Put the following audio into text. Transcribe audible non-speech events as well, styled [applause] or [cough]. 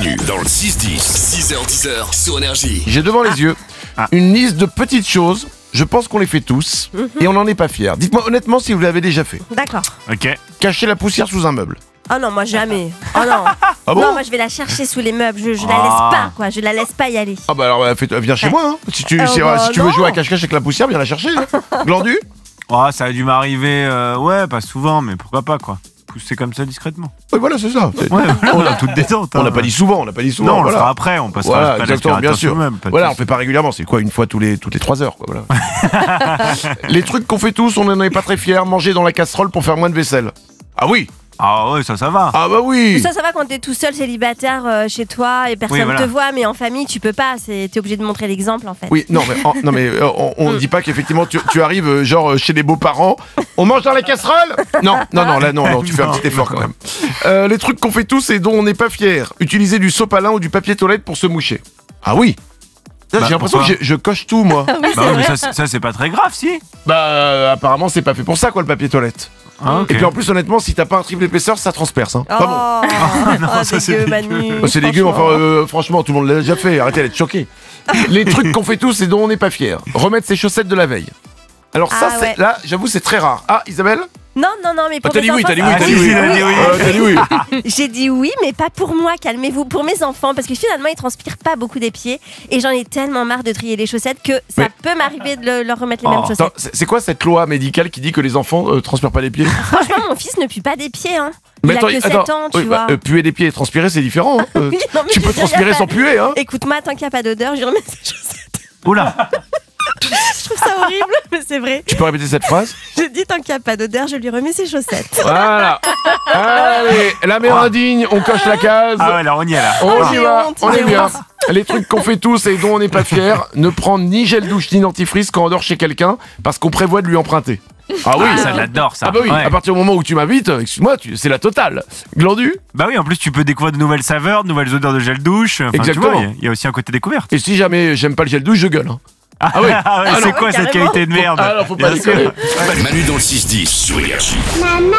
Manu dans le 6-10. 6h10 sur Énergie. J'ai devant les yeux Ah. une liste de petites choses. Je pense qu'on les fait tous et on n'en est pas fier. Dites-moi honnêtement si vous l'avez déjà fait. D'accord. Ok. Cacher la poussière sous un meuble. Oh non, moi jamais. [laughs] Oh non. Ah bon non, moi je vais la chercher sous les meubles. Je, je la Ah. laisse pas, quoi. Je la laisse pas y aller. Ah bah alors euh, fais- viens chez Ouais. moi. hein. Si tu, Ah si, bah si tu veux non. jouer à cache-cache avec la poussière, viens la chercher. hein. [laughs] Glandu Oh, ça a dû m'arriver, euh, ouais, pas souvent, mais pourquoi pas, quoi. Pousser comme ça discrètement. Oui voilà c'est ça. On a [laughs] toute détente. On hein. n'a pas dit souvent, on n'a pas dit souvent. Non, on voilà. le fera après, on passera Voilà, pas exactement, bien sûr. de Voilà, on fait pas régulièrement, c'est quoi une fois tous les toutes les trois heures quoi, voilà. [laughs] les trucs qu'on fait tous, on n'en est pas très fiers, manger dans la casserole pour faire moins de vaisselle. Ah oui Ah ouais, ça, ça va. Ah bah oui Ça, ça va quand t'es tout seul célibataire euh, chez toi et personne Oui, voilà. te voit, mais en famille, tu peux pas. C'est- T'es obligé de montrer l'exemple, en fait. Oui, non mais, en- non, mais euh, on, on dit pas qu'effectivement tu, tu arrives euh, genre euh, chez les beaux-parents, on mange dans la casserole Non, non, non, là non, non, tu fais un petit effort quand même. Euh, les trucs qu'on fait tous et dont on n'est pas fier, utiliser du sopalin ou du papier toilette pour se moucher. Ah oui Là, Bah, J'ai l'impression que pourquoi je, je coche tout moi. Ah [laughs] oui, Bah mais ça, c'est- ça, c'est pas très grave, si. bah euh, apparemment c'est pas fait pour ça quoi le papier toilette. Ah. Et puis en plus honnêtement si t'as pas un triple épaisseur ça transperce. Hein. Oh, Pas bon. [laughs] non, oh, ça, c'est dégueu. Bah, c'est dégueu, mais enfin, franchement. euh, franchement, tout le monde l'a déjà fait. Arrêtez d'être choqués. [laughs] Les trucs qu'on fait tous et dont on n'est pas fier. Remettre ses chaussettes de la veille. Alors ça, Ah, c'est ouais. là, j'avoue, c'est très rare. Ah, Isabelle? Non, non, non, mais pour mes enfants, t'as dit oui, t'as si, dit oui. si, elle a dit oui. T'as dit oui. [laughs] J'ai dit oui, mais pas pour moi, calmez-vous, pour mes enfants, parce que finalement, ils transpirent pas beaucoup des pieds, et j'en ai tellement marre de trier les chaussettes que ça Mais- peut m'arriver de le- leur remettre les Oh. mêmes chaussettes. Attends, c'est c'est quoi cette loi médicale qui dit que les enfants euh, transpirent pas les pieds? Franchement, mon fils ne pue pas des pieds, hein. Il attends, a que 7 attends, ans, tu oui, bah, vois. euh, puer des pieds et transpirer, c'est différent. hein. [laughs] Euh, Oui, non, mais tu je peux veux dire, transpirer a sans pas- puer, hein Écoute-moi, tant qu'il n'y a pas d'odeur, je lui remets [laughs] ses chaussettes. Oula. Je trouve ça horrible, c'est vrai. Tu peux répéter cette phrase [laughs] Je dis tant qu'il n'y a pas d'odeur, je lui remets ses chaussettes. Voilà. Allez, la mère indigne, on coche la case. Ah ouais, là, on y est, là. On Oh, y va, honte, on est bien. honte. Les trucs qu'on fait tous et dont on n'est pas fier, ne prendre ni gel douche ni dentifrice quand on dort chez quelqu'un parce qu'on prévoit de lui emprunter. Ah oui, Ah, ça, j'adore, ça. Ah bah oui, Ouais. à partir du moment où tu m'invites, excuse-moi, c'est la totale. Glandu Bah oui, en plus, tu peux découvrir de nouvelles saveurs, de nouvelles odeurs de gel douche. Enfin, Exactement. il y y, a aussi un côté découverte. Et si jamais j'aime pas le gel douche, je gueule. hein. Ah oui. Ah ouais, Ah c'est non, quoi cette qualité de merde Ah non, faut pas. Manu dans le 6-10 sur Énergie. Maman